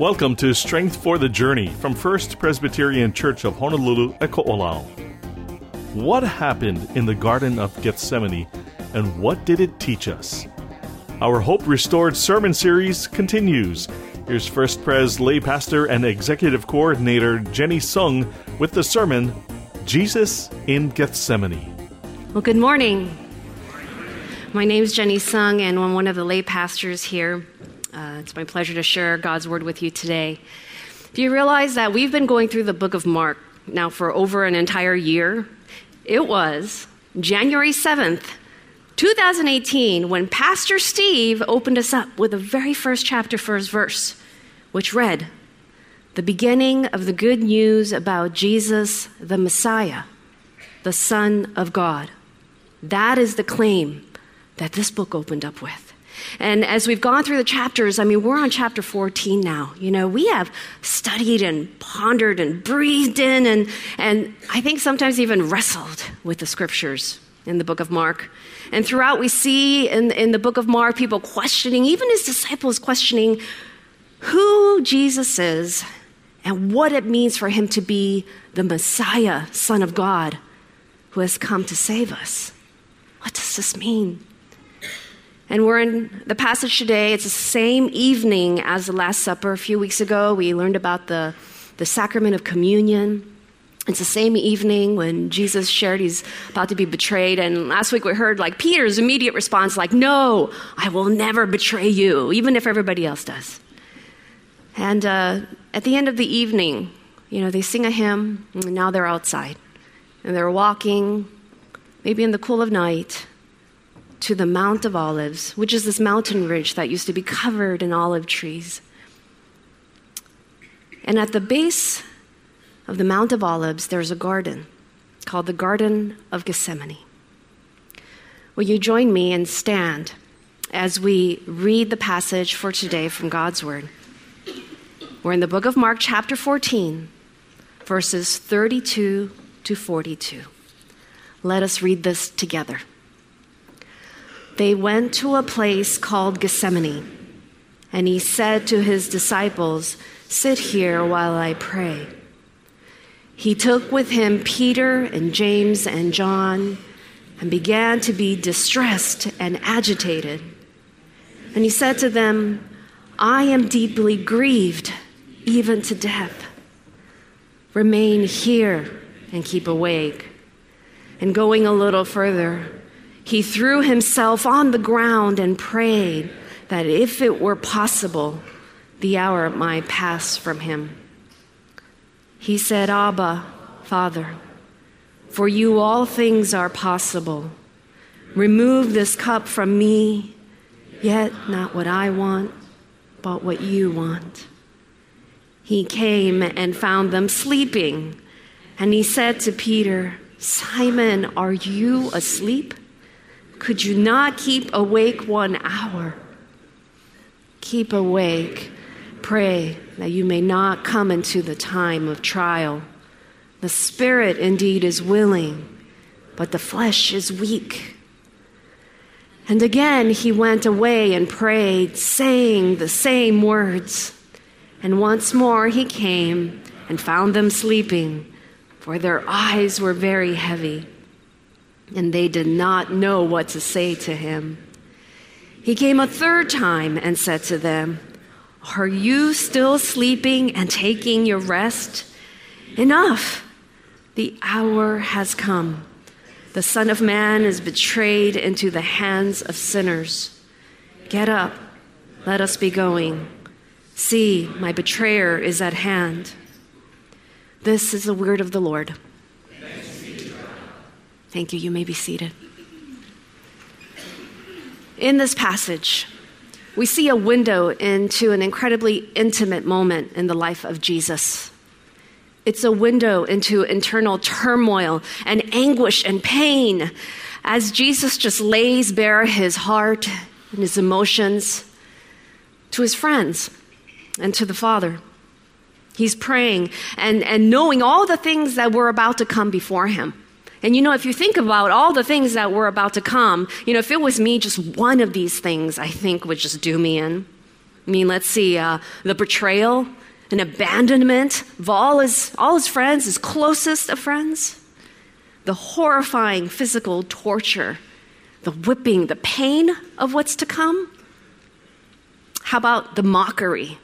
Welcome to Strength for the Journey from First Presbyterian Church of Honolulu, Eko'olau. What happened in the Garden of Gethsemane and what did it teach us? Our Hope Restored sermon series continues. Here's First Pres lay pastor and executive coordinator Jenny Sung with the sermon Jesus in Gethsemane. Well, good morning. My name is Jenny Sung, and I'm one of the lay pastors here. Uh, it's my pleasure to share God's word with you today. Do you realize that we've been going through the book of Mark now for over an entire year? It was January 7th, 2018, when Pastor Steve opened us up with the very first chapter, first verse, which read, The beginning of the good news about Jesus, the Messiah, the Son of God. That is the claim that this book opened up with. And as we've gone through the chapters, I mean, we're on chapter 14 now. You know, we have studied and pondered and breathed in, and, and I think sometimes even wrestled with the scriptures in the book of Mark. And throughout, we see in, in the book of Mark people questioning, even his disciples questioning who Jesus is and what it means for him to be the Messiah, Son of God, who has come to save us. What does this mean? And we're in the passage today. It's the same evening as the Last Supper. A few weeks ago, we learned about the, the sacrament of communion. It's the same evening when Jesus shared he's about to be betrayed. And last week we heard like Peter's immediate response, like, No, I will never betray you, even if everybody else does. And uh, at the end of the evening, you know, they sing a hymn, and now they're outside. And they're walking, maybe in the cool of night, to the Mount of Olives, which is this mountain ridge that used to be covered in olive trees. And at the base of the Mount of Olives, there's a garden called the Garden of Gethsemane. Will you join me and stand as we read the passage for today from God's Word? We're in the book of Mark, chapter 14, verses 32 to 42. Let us read this together they went to a place called Gethsemane, and he said to his disciples, Sit here while I pray. He took with him Peter and James and John and began to be distressed and agitated. And he said to them, I am deeply grieved, even to death. Remain here and keep awake. And going a little further, he threw himself on the ground and prayed that if it were possible, the hour might pass from him. He said, Abba, Father, for you all things are possible. Remove this cup from me, yet not what I want, but what you want. He came and found them sleeping, and he said to Peter, Simon, are you asleep? Could you not keep awake one hour? Keep awake. Pray that you may not come into the time of trial. The spirit indeed is willing, but the flesh is weak. And again he went away and prayed, saying the same words. And once more he came and found them sleeping, for their eyes were very heavy and they did not know what to say to him. He came a third time and said to them, Are you still sleeping and taking your rest? Enough! The hour has come. The Son of Man is betrayed into the hands of sinners. Get up, let us be going. See, my betrayer is at hand. This is the word of the Lord. Thank you. You may be seated. In this passage, we see a window into an incredibly intimate moment in the life of Jesus. It's a window into internal turmoil and anguish and pain as Jesus just lays bare his heart and his emotions to his friends and to the Father. He's praying and, and knowing all the things that were about to come before him. And you know, if you think about all the things that were about to come, you know, if it was me, just one of these things I think would just do me in. I mean, let's see, uh, the betrayal and abandonment of all his, all his friends, his closest of friends, the horrifying physical torture, the whipping, the pain of what's to come. How about the mockery,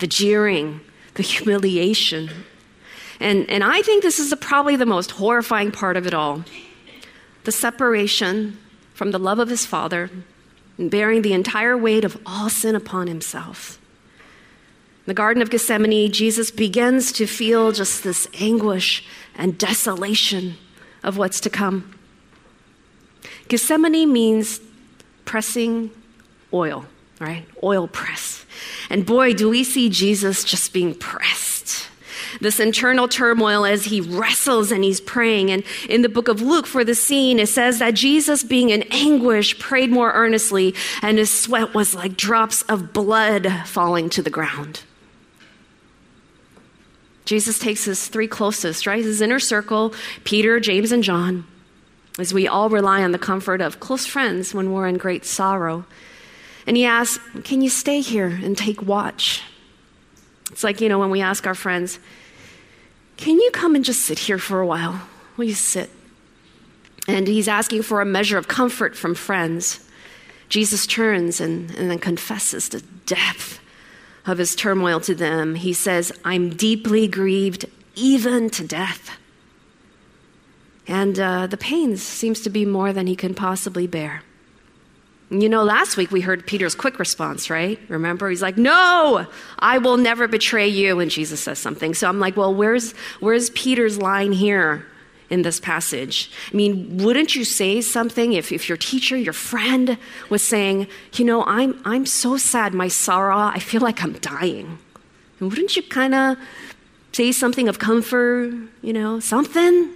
the jeering, the humiliation? And, and I think this is probably the most horrifying part of it all the separation from the love of his Father and bearing the entire weight of all sin upon himself. In the Garden of Gethsemane, Jesus begins to feel just this anguish and desolation of what's to come. Gethsemane means pressing oil, right? Oil press. And boy, do we see Jesus just being pressed. This internal turmoil as he wrestles and he's praying. And in the book of Luke, for the scene, it says that Jesus, being in anguish, prayed more earnestly, and his sweat was like drops of blood falling to the ground. Jesus takes his three closest, right? His inner circle Peter, James, and John, as we all rely on the comfort of close friends when we're in great sorrow. And he asks, Can you stay here and take watch? It's like, you know, when we ask our friends, Can you come and just sit here for a while? Will you sit? And he's asking for a measure of comfort from friends. Jesus turns and, and then confesses the depth of his turmoil to them, he says, I'm deeply grieved, even to death. And uh, the pain seems to be more than he can possibly bear. You know, last week we heard Peter's quick response, right? Remember? He's like, No, I will never betray you. And Jesus says something. So I'm like, Well, where's, where's Peter's line here? in this passage. I mean, wouldn't you say something if, if your teacher, your friend was saying, you know, I'm, I'm so sad, my sorrow, I feel like I'm dying. And wouldn't you kind of say something of comfort, you know, something?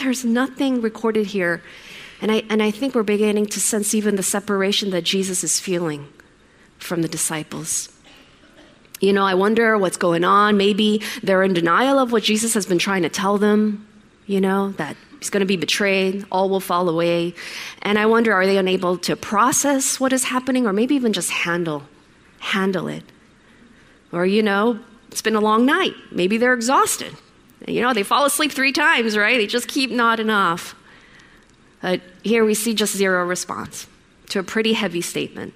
There's nothing recorded here. And I, and I think we're beginning to sense even the separation that Jesus is feeling from the disciples. You know, I wonder what's going on. Maybe they're in denial of what Jesus has been trying to tell them you know, that he's going to be betrayed, all will fall away. And I wonder, are they unable to process what is happening or maybe even just handle, handle it? Or, you know, it's been a long night. Maybe they're exhausted. You know, they fall asleep three times, right? They just keep nodding off. But here we see just zero response to a pretty heavy statement.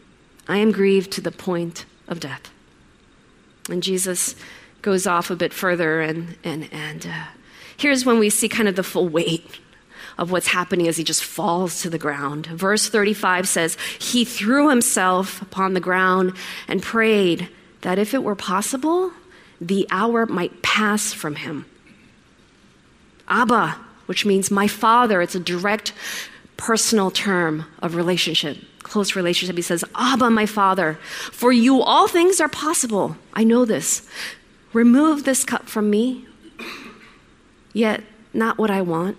I am grieved to the point of death. And Jesus goes off a bit further and, and, and uh, Here's when we see kind of the full weight of what's happening as he just falls to the ground. Verse 35 says, He threw himself upon the ground and prayed that if it were possible, the hour might pass from him. Abba, which means my father, it's a direct personal term of relationship, close relationship. He says, Abba, my father, for you all things are possible. I know this. Remove this cup from me. Yet, not what I want,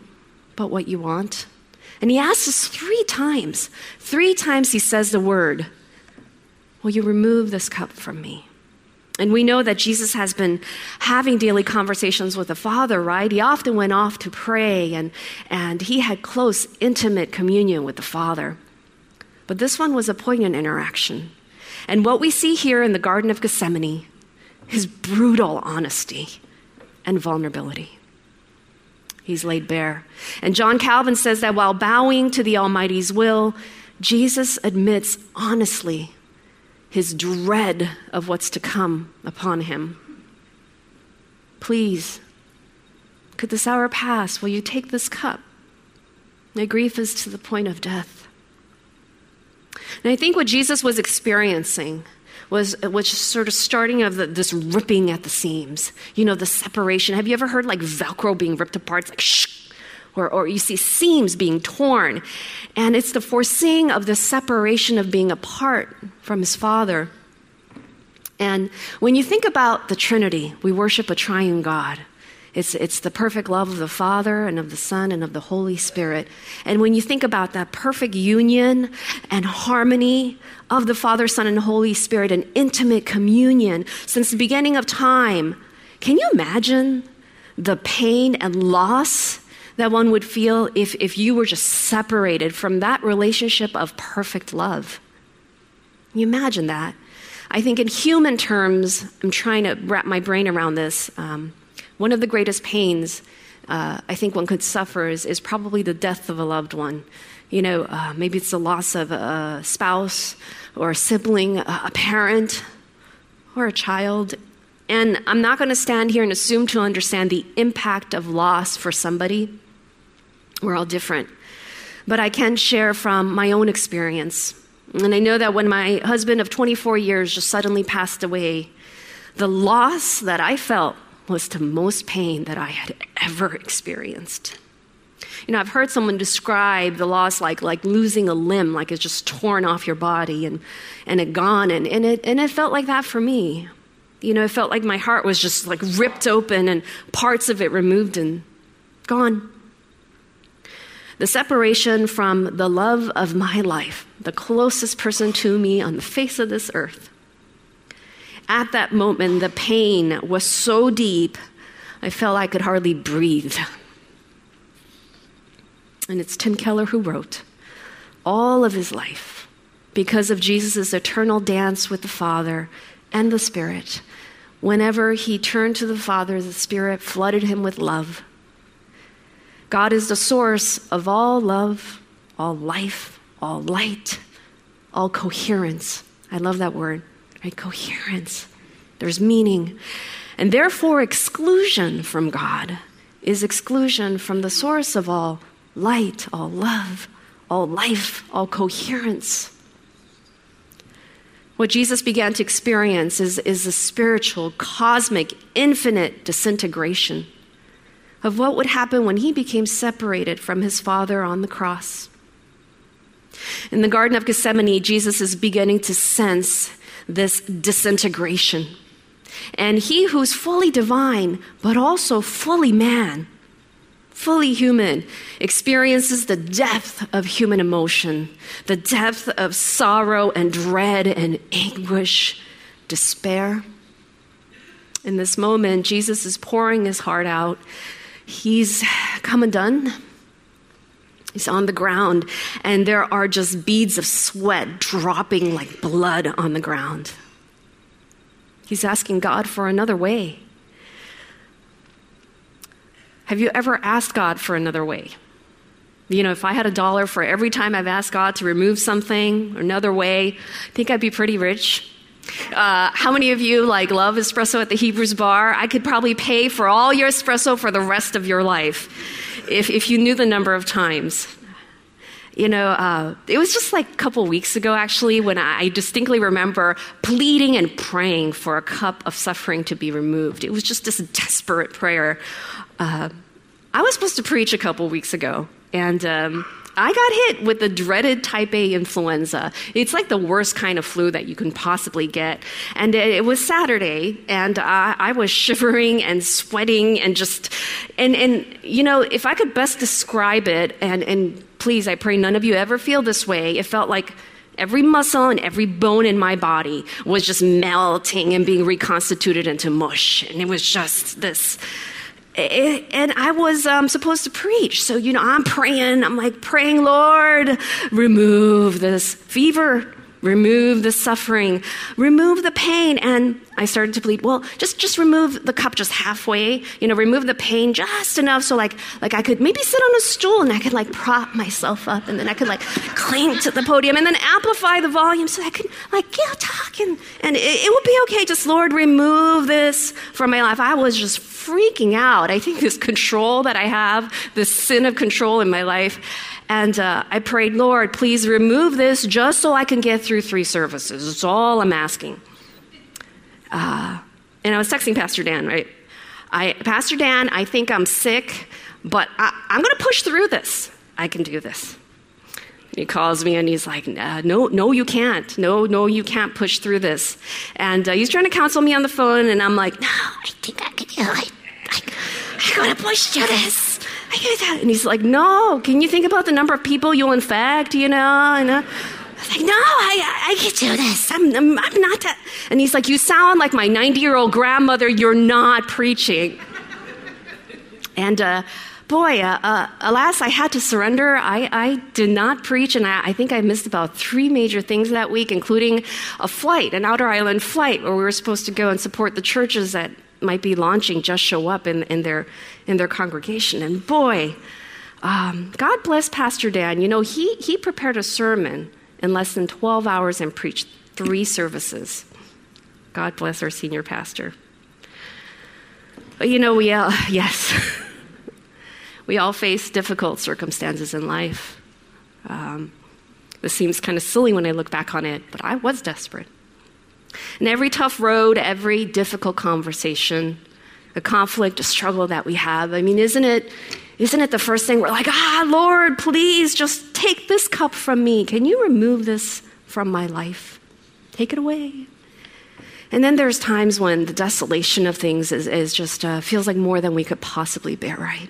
but what you want. And he asks us three times. Three times he says the word, Will you remove this cup from me? And we know that Jesus has been having daily conversations with the Father, right? He often went off to pray and, and he had close, intimate communion with the Father. But this one was a poignant interaction. And what we see here in the Garden of Gethsemane is brutal honesty and vulnerability he's laid bare. And John Calvin says that while bowing to the Almighty's will, Jesus admits honestly his dread of what's to come upon him. Please, could this hour pass? Will you take this cup? My grief is to the point of death. And I think what Jesus was experiencing was was sort of starting of the, this ripping at the seams. You know, the separation. Have you ever heard like Velcro being ripped apart? It's like shh. Or, or you see seams being torn. And it's the foreseeing of the separation of being apart from his father. And when you think about the Trinity, we worship a triune God. It's, it's the perfect love of the Father and of the Son and of the Holy Spirit. And when you think about that perfect union and harmony of the Father, Son, and Holy Spirit, an intimate communion since the beginning of time, can you imagine the pain and loss that one would feel if, if you were just separated from that relationship of perfect love? Can you imagine that? I think in human terms, I'm trying to wrap my brain around this. Um, one of the greatest pains uh, I think one could suffer is, is, probably the death of a loved one. You know, uh, maybe it's the loss of a spouse or a sibling, a parent, or a child. And I'm not going to stand here and assume to understand the impact of loss for somebody. We're all different. But I can share from my own experience. And I know that when my husband of 24 years just suddenly passed away, the loss that I felt was the most pain that I had ever experienced. You know, I've heard someone describe the loss like, like losing a limb, like it's just torn off your body and, and it gone. And, and, it, and it felt like that for me. You know, it felt like my heart was just like ripped open and parts of it removed and gone. The separation from the love of my life, the closest person to me on the face of this earth. At that moment, the pain was so deep, I felt I could hardly breathe. And it's Tim Keller who wrote all of his life, because of Jesus' eternal dance with the Father and the Spirit, whenever he turned to the Father, the Spirit flooded him with love. God is the source of all love, all life, all light, all coherence. I love that word, right? Coherence. There's meaning. And therefore, exclusion from God is exclusion from the source of all light, all love, all life, all coherence. What Jesus began to experience is, is a spiritual, cosmic, infinite disintegration of what would happen when he became separated from his Father on the cross. In the Garden of Gethsemane, Jesus is beginning to sense this disintegration. And he who's fully divine, but also fully man, fully human, experiences the depth of human emotion, the depth of sorrow and dread and anguish, despair. In this moment, Jesus is pouring his heart out he's come undone. He's on the ground, and there are just beads of sweat dropping like blood on the ground. He's asking God for another way. Have you ever asked God for another way? You know, if I had a dollar for every time I've asked God to remove something or another way, I think I'd be pretty rich. Uh, how many of you like love espresso at the Hebrews bar? I could probably pay for all your espresso for the rest of your life if, if you knew the number of times. You know, uh, it was just like a couple weeks ago, actually, when I distinctly remember pleading and praying for a cup of suffering to be removed. It was just this desperate prayer. Uh, I was supposed to preach a couple weeks ago, and um, I got hit with the dreaded type A influenza. It's like the worst kind of flu that you can possibly get. And it was Saturday, and I, I was shivering and sweating and just, and, and, you know, if I could best describe it, and, and please, I pray none of you ever feel this way, it felt like every muscle and every bone in my body was just melting and being reconstituted into mush. And it was just this and I was um, supposed to preach. So, you know, I'm praying. I'm like praying, Lord, remove this fever, remove the suffering, remove the pain. And I started to plead, well, just just remove the cup just halfway, you know, remove the pain just enough so like like I could maybe sit on a stool and I could like prop myself up and then I could like cling to the podium and then amplify the volume so I could like yeah talk and, and it, it would be okay. Just Lord, remove this from my life. I was just freaking out. I think this control that I have, this sin of control in my life. And uh, I prayed, Lord, please remove this just so I can get through three services. It's all I'm asking. Uh, and I was texting Pastor Dan, right? I, Pastor Dan, I think I'm sick, but I, am going to push through this. I can do this. He calls me and he's like, no, no, you can't. No, no, you can't push through this. And uh, he's trying to counsel me on the phone, and I'm like, no, I think I can do it. I, I gotta push through this. I get that. And he's like, no, can you think about the number of people you'll infect, you know? And, uh, I was like, no, I, I can do this. I'm, I'm, I'm not that. And he's like, you sound like my 90 year old grandmother. You're not preaching. And uh, boy, uh, uh, alas, I had to surrender. I, I did not preach, and I, I, think I missed about three major things that week, including a flight, an outer island flight, where we were supposed to go and support the churches that might be launching just show up in, in, their, in their congregation. And boy, um, God bless Pastor Dan. You know, he, he prepared a sermon in less than 12 hours and preached three services. God bless our senior pastor. But you know, we all, yes, we all face difficult circumstances in life. Um, this seems kind of silly when I look back on it, but I was desperate. And every tough road, every difficult conversation, a conflict, a struggle that we have, I mean, isn't it, isn't it the first thing we're like, ah, Lord, please just take this cup from me. Can you remove this from my life? Take it away. And then there's times when the desolation of things is, is just uh, feels like more than we could possibly bear, right?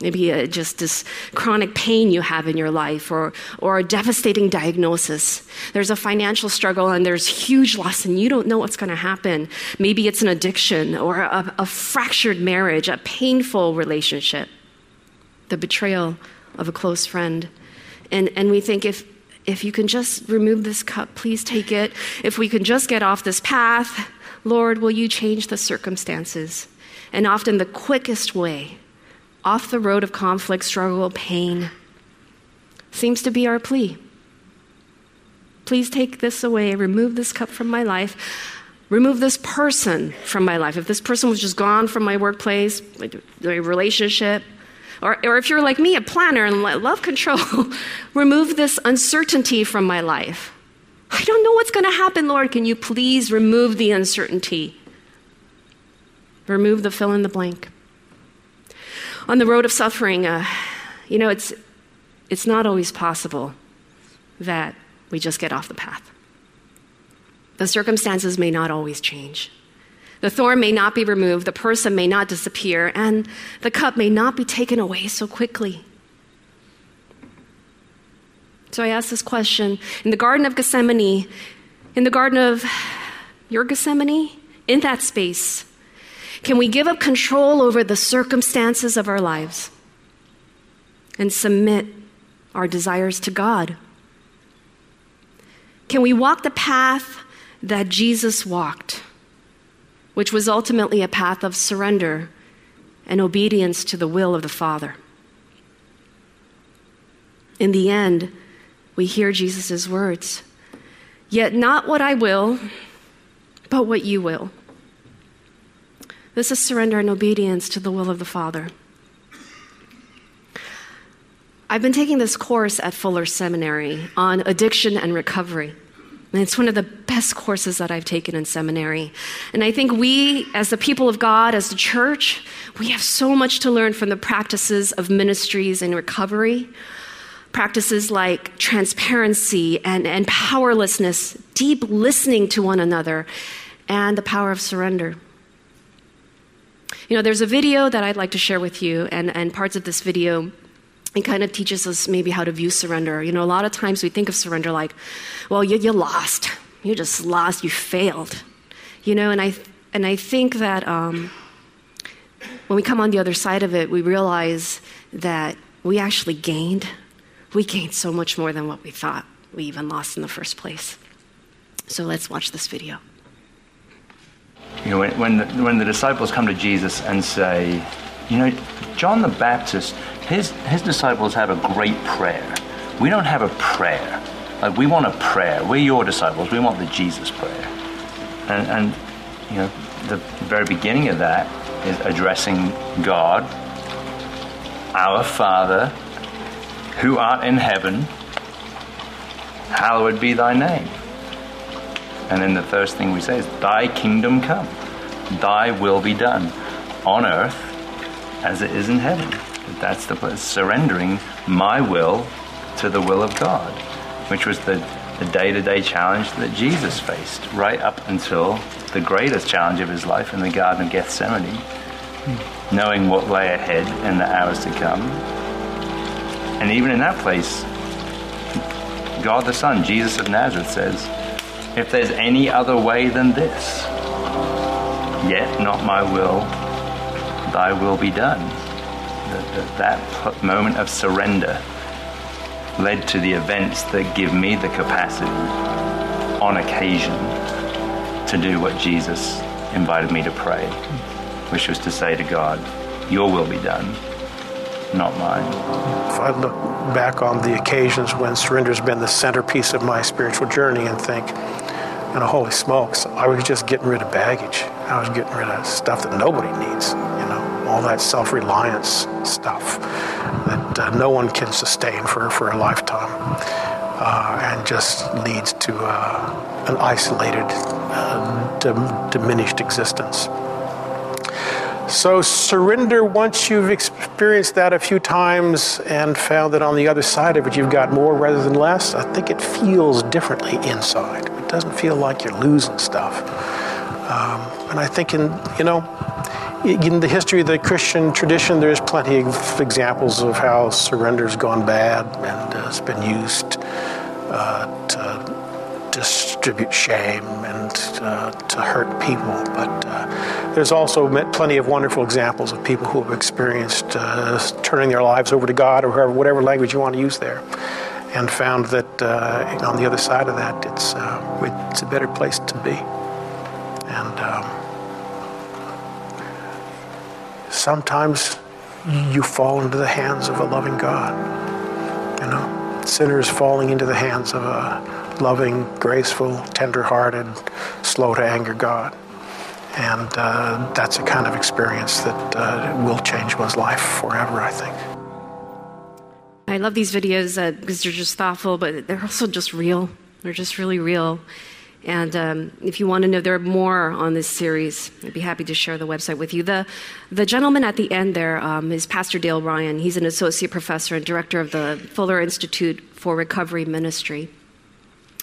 Maybe uh, just this chronic pain you have in your life or, or a devastating diagnosis. There's a financial struggle and there's huge loss and you don't know what's going to happen. Maybe it's an addiction or a, a fractured marriage, a painful relationship, the betrayal of a close friend. And, and we think if, if you can just remove this cup, please take it. If we can just get off this path, Lord, will you change the circumstances? And often the quickest way off the road of conflict, struggle, pain, seems to be our plea. Please take this away, remove this cup from my life, remove this person from my life. If this person was just gone from my workplace, my relationship, or, or if you're like me, a planner and love control, remove this uncertainty from my life. I don't know what's going to happen, Lord. Can you please remove the uncertainty? Remove the fill in the blank on the road of suffering, uh, you know, it's, it's not always possible that we just get off the path. The circumstances may not always change. The thorn may not be removed, the person may not disappear, and the cup may not be taken away so quickly. So I ask this question in the Garden of Gethsemane, in the Garden of your Gethsemane, in that space, can we give up control over the circumstances of our lives and submit our desires to God? Can we walk the path that Jesus walked, which was ultimately a path of surrender and obedience to the will of the Father? In the end, we hear Jesus' words Yet not what I will, but what you will. This is surrender and obedience to the will of the Father. I've been taking this course at Fuller Seminary on addiction and recovery. And it's one of the best courses that I've taken in seminary. And I think we, as the people of God, as the church, we have so much to learn from the practices of ministries in recovery. Practices like transparency and, and powerlessness, deep listening to one another, and the power of surrender. You know, there's a video that I'd like to share with you, and, and parts of this video it kind of teaches us maybe how to view surrender. You know, a lot of times we think of surrender like, well, you, you lost. You just lost. You failed. You know, and I, and I think that um, when we come on the other side of it, we realize that we actually gained. We gained so much more than what we thought we even lost in the first place. So let's watch this video. You know, when, when, the, when the disciples come to Jesus and say, you know, John the Baptist, his, his disciples have a great prayer. We don't have a prayer. Like, we want a prayer. We're your disciples. We want the Jesus prayer. And, and you know, the very beginning of that is addressing God, our Father, who art in heaven, hallowed be thy name. And then the first thing we say is, Thy kingdom come, Thy will be done on earth as it is in heaven. That's the place, surrendering my will to the will of God, which was the day to day challenge that Jesus faced right up until the greatest challenge of his life in the Garden of Gethsemane, hmm. knowing what lay ahead in the hours to come. And even in that place, God the Son, Jesus of Nazareth, says, if there's any other way than this. Yet not my will, thy will be done. that, that, that moment of surrender led to the events that give me the capacity on occasion to do what Jesus invited me to pray, which was to say to God, Your will be done, not mine. If I look back on the occasions when surrender has been the centerpiece of my spiritual journey and think, know, holy smokes, I was just getting rid of baggage. I was getting rid of stuff that nobody needs, you know, all that self reliance stuff that uh, no one can sustain for, for a lifetime uh, and just leads to uh, an isolated, uh, dim- diminished existence. So, surrender once you've experienced that a few times and found that on the other side of it you've got more rather than less, I think it feels differently inside. It doesn't feel like you're losing stuff. Um, and I think, in, you know, in the history of the Christian tradition, there's plenty of examples of how surrender's gone bad and uh, it's been used uh, to distribute shame and uh, to hurt people. But uh, there's also plenty of wonderful examples of people who have experienced uh, turning their lives over to God or whatever, whatever language you want to use there. And found that uh, on the other side of that, it's, it's a better place to be. And um, sometimes you fall into the hands of a loving God. Sinners falling into the hands of a loving, graceful, tender-hearted, slow to anger God. And uh, that's a kind of experience that uh, will change one's life forever, I think. I love these videos uh, because they're just thoughtful, but they're also just real. They're just really real. And um, if you want to know there are more on this series, I'd be happy to share the website with you. The, the gentleman at the end there um, is Pastor Dale Ryan. He's an associate professor and director of the Fuller Institute for Recovery Ministry.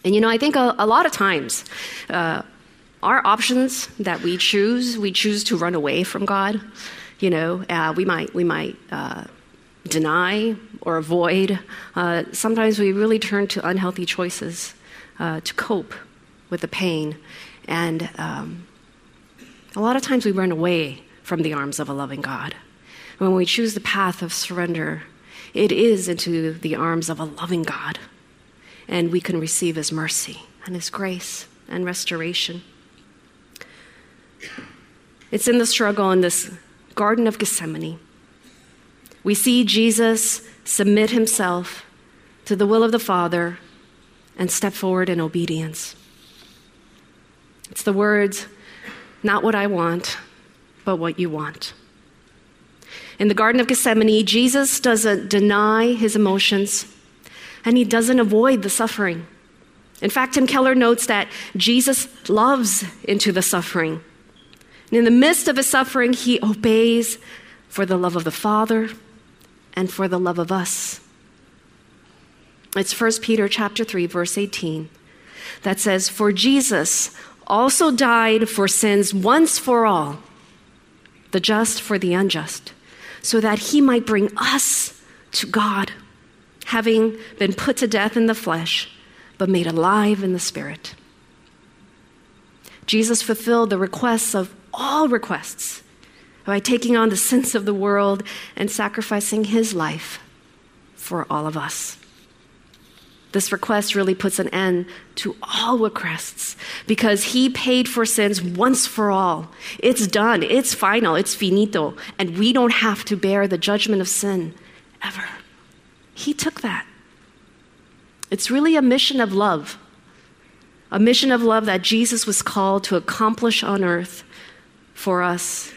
And you know, I think a, a lot of times, uh, our options that we choose, we choose to run away from God. You know, uh, we might, we might uh, deny or avoid. Uh, sometimes we really turn to unhealthy choices uh, to cope with the pain. And um, a lot of times we run away from the arms of a loving God. When we choose the path of surrender, it is into the arms of a loving God. And we can receive His mercy and His grace and restoration. It's in the struggle in this Garden of Gethsemane. We see Jesus submit himself to the will of the Father and step forward in obedience. It's the words, not what I want, but what you want. In the Garden of Gethsemane, Jesus doesn't deny his emotions and he doesn't avoid the suffering. In fact, Tim Keller notes that Jesus loves into the suffering. And in the midst of his suffering, he obeys for the love of the Father and for the love of us. It's 1 Peter chapter 3 verse 18 that says for Jesus also died for sins once for all, the just for the unjust, so that he might bring us to God, having been put to death in the flesh, but made alive in the spirit. Jesus fulfilled the requests of all requests by taking on the sins of the world and sacrificing his life for all of us. This request really puts an end to all requests because he paid for sins once for all. It's done, it's final, it's finito, and we don't have to bear the judgment of sin ever. He took that. It's really a mission of love, a mission of love that Jesus was called to accomplish on earth for us.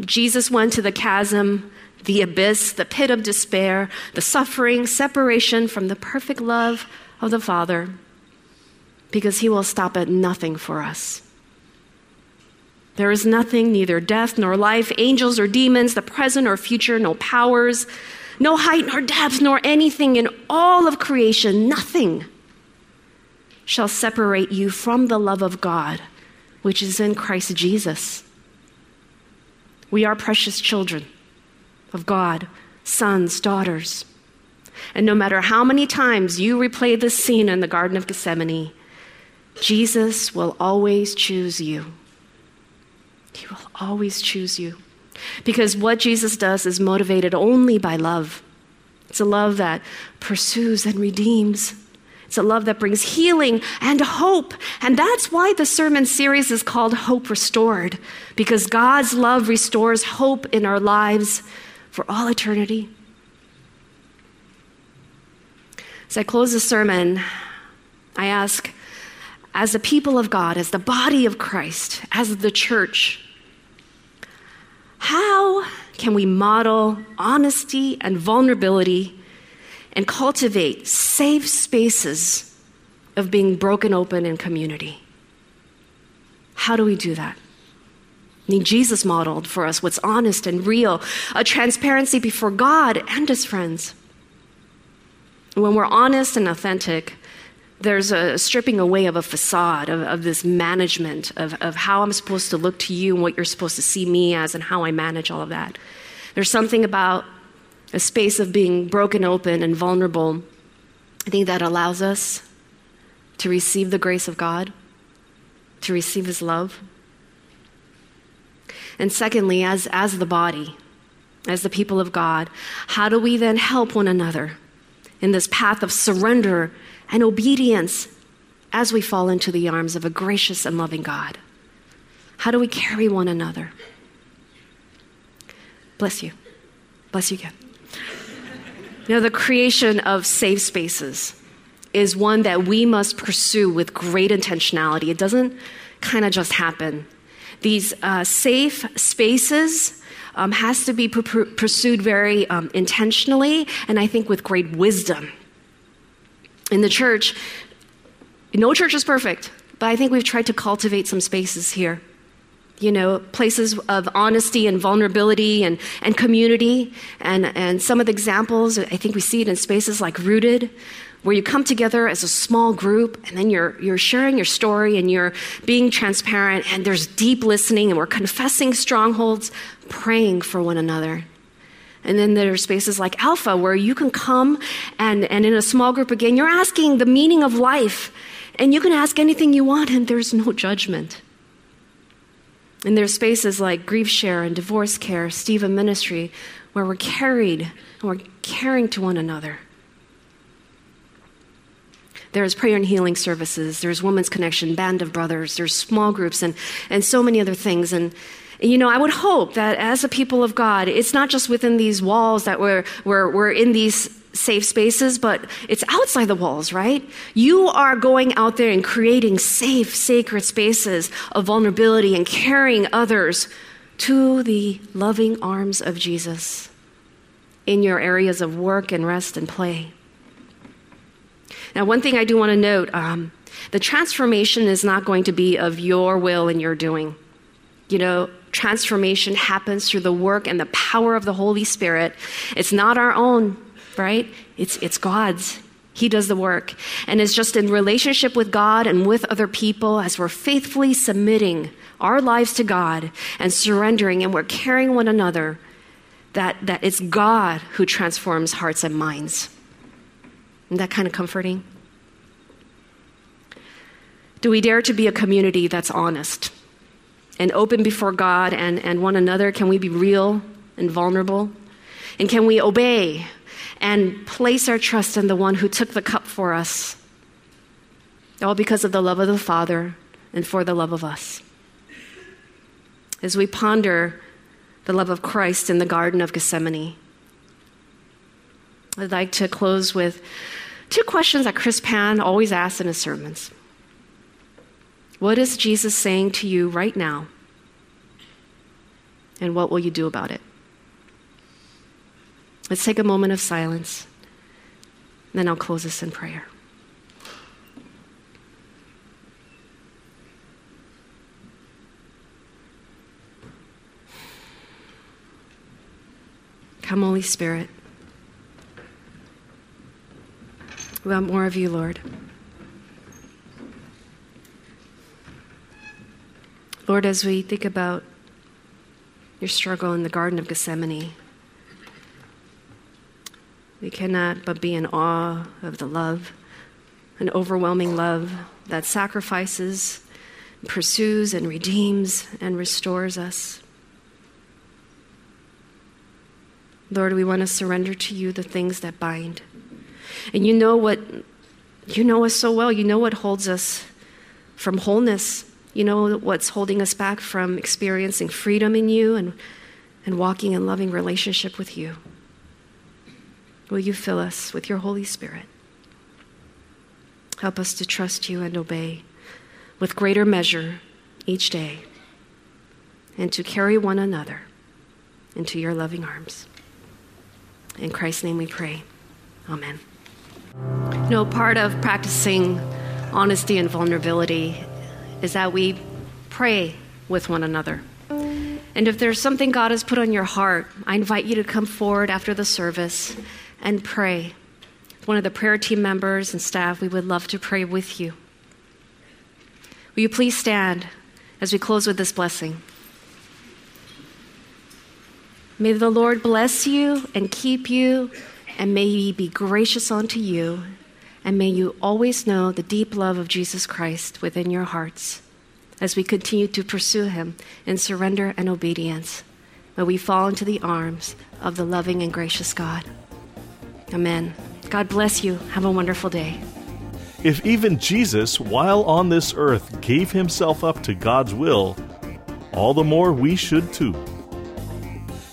Jesus went to the chasm the abyss, the pit of despair, the suffering, separation from the perfect love of the Father, because He will stop at nothing for us. There is nothing, neither death nor life, angels or demons, the present or future, no powers, no height nor depth, nor anything in all of creation, nothing shall separate you from the love of God, which is in Christ Jesus. We are precious children of God, sons, daughters. And no matter how many times you replay this scene in the Garden of Gethsemane, Jesus will always choose you. He will always choose you. Because what Jesus does is motivated only by love. It's a love that pursues and redeems. It's a love that brings healing and hope. And that's why the sermon series is called Hope Restored, because God's love restores hope in our lives for all eternity. As I close the sermon, I ask, as the people of God, as the body of Christ, as the church, how can we model honesty and vulnerability and cultivate safe spaces of being broken open in community? How do we do that? Jesus modeled for us what's honest and real, a transparency before God and his friends. When we're honest and authentic, there's a stripping away of a facade of, of this management of, of how I'm supposed to look to you and what you're supposed to see me as and how I manage all of that. There's something about a space of being broken open and vulnerable, I think that allows us to receive the grace of God, to receive His love. And secondly, as, as the body, as the people of God, how do we then help one another in this path of surrender and obedience as we fall into the arms of a gracious and loving God? How do we carry one another? Bless you. Bless you again. You know, the creation of safe spaces is one that we must pursue with great intentionality. It doesn't kind of just happen. These uh, safe spaces um, has to be pursued very um, intentionally and I think with great wisdom in the church, no church is perfect, but I think we've tried to cultivate some spaces here. You know, places of honesty and vulnerability and, and community. And, and some of the examples, I think we see it in spaces like Rooted, where you come together as a small group and then you're, you're sharing your story and you're being transparent and there's deep listening and we're confessing strongholds, praying for one another. And then there are spaces like Alpha where you can come and, and in a small group again, you're asking the meaning of life. And you can ask anything you want, and there's no judgment. And there's spaces like Grief Share and Divorce Care, Stephen Ministry, where we're carried and we're caring to one another. There's prayer and healing services, there's Women's Connection, Band of Brothers, there's small groups, and, and so many other things. And you know, I would hope that as a people of God, it's not just within these walls that we're, we're, we're in these safe spaces, but it's outside the walls, right? You are going out there and creating safe, sacred spaces of vulnerability and carrying others to the loving arms of Jesus in your areas of work and rest and play. Now, one thing I do want to note um, the transformation is not going to be of your will and your doing. You know, transformation happens through the work and the power of the Holy Spirit. It's not our own, right? It's, it's God's. He does the work. And it's just in relationship with God and with other people as we're faithfully submitting our lives to God and surrendering and we're caring one another that, that it's God who transforms hearts and minds. Isn't that kind of comforting? Do we dare to be a community that's honest? and open before God and, and one another? Can we be real and vulnerable? And can we obey and place our trust in the one who took the cup for us? All because of the love of the Father and for the love of us. As we ponder the love of Christ in the Garden of Gethsemane, I'd like to close with two questions that Chris Pan always asks in his sermons. What is Jesus saying to you right now? And what will you do about it? Let's take a moment of silence. Then I'll close this in prayer. Come, Holy Spirit. We want more of you, Lord. Lord, as we think about your struggle in the Garden of Gethsemane, we cannot but be in awe of the love, an overwhelming love that sacrifices, pursues, and redeems and restores us. Lord, we want to surrender to you the things that bind. And you know what, you know us so well. You know what holds us from wholeness. You know what's holding us back from experiencing freedom in you and, and walking in loving relationship with you. Will you fill us with your Holy Spirit? Help us to trust you and obey with greater measure each day and to carry one another into your loving arms. In Christ's name we pray. Amen. You know, part of practicing honesty and vulnerability is that we pray with one another. And if there's something God has put on your heart, I invite you to come forward after the service and pray. One of the prayer team members and staff, we would love to pray with you. Will you please stand as we close with this blessing? May the Lord bless you and keep you, and may He be gracious unto you, and may you always know the deep love of Jesus Christ within your hearts as we continue to pursue Him in surrender and obedience. May we fall into the arms of the loving and gracious God. Amen. God bless you. Have a wonderful day. If even Jesus, while on this earth, gave himself up to God's will, all the more we should too.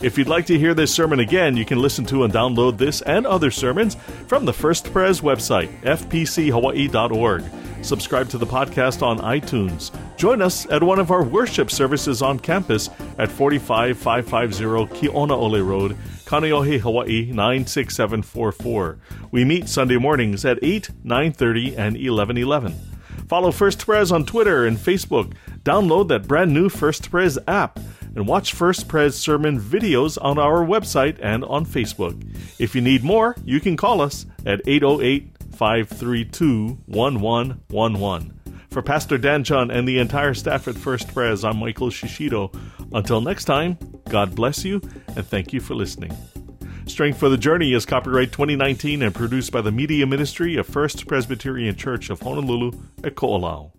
If you'd like to hear this sermon again, you can listen to and download this and other sermons from the First Pres website, fpchawaii.org. Subscribe to the podcast on iTunes. Join us at one of our worship services on campus at 45550 Kionaole Road, Kaneohe, Hawaii 96744. We meet Sunday mornings at 8, 9:30 and 11:11. Follow First Pres on Twitter and Facebook. Download that brand new First Pres app and watch First Pres sermon videos on our website and on Facebook. If you need more, you can call us at 808 532 1111. For Pastor Dan Chun and the entire staff at First Pres, I'm Michael Shishido. Until next time, God bless you and thank you for listening. Strength for the Journey is copyright 2019 and produced by the Media Ministry of First Presbyterian Church of Honolulu at Ko'olau.